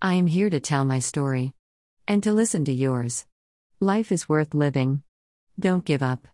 I am here to tell my story and to listen to yours. Life is worth living. Don't give up.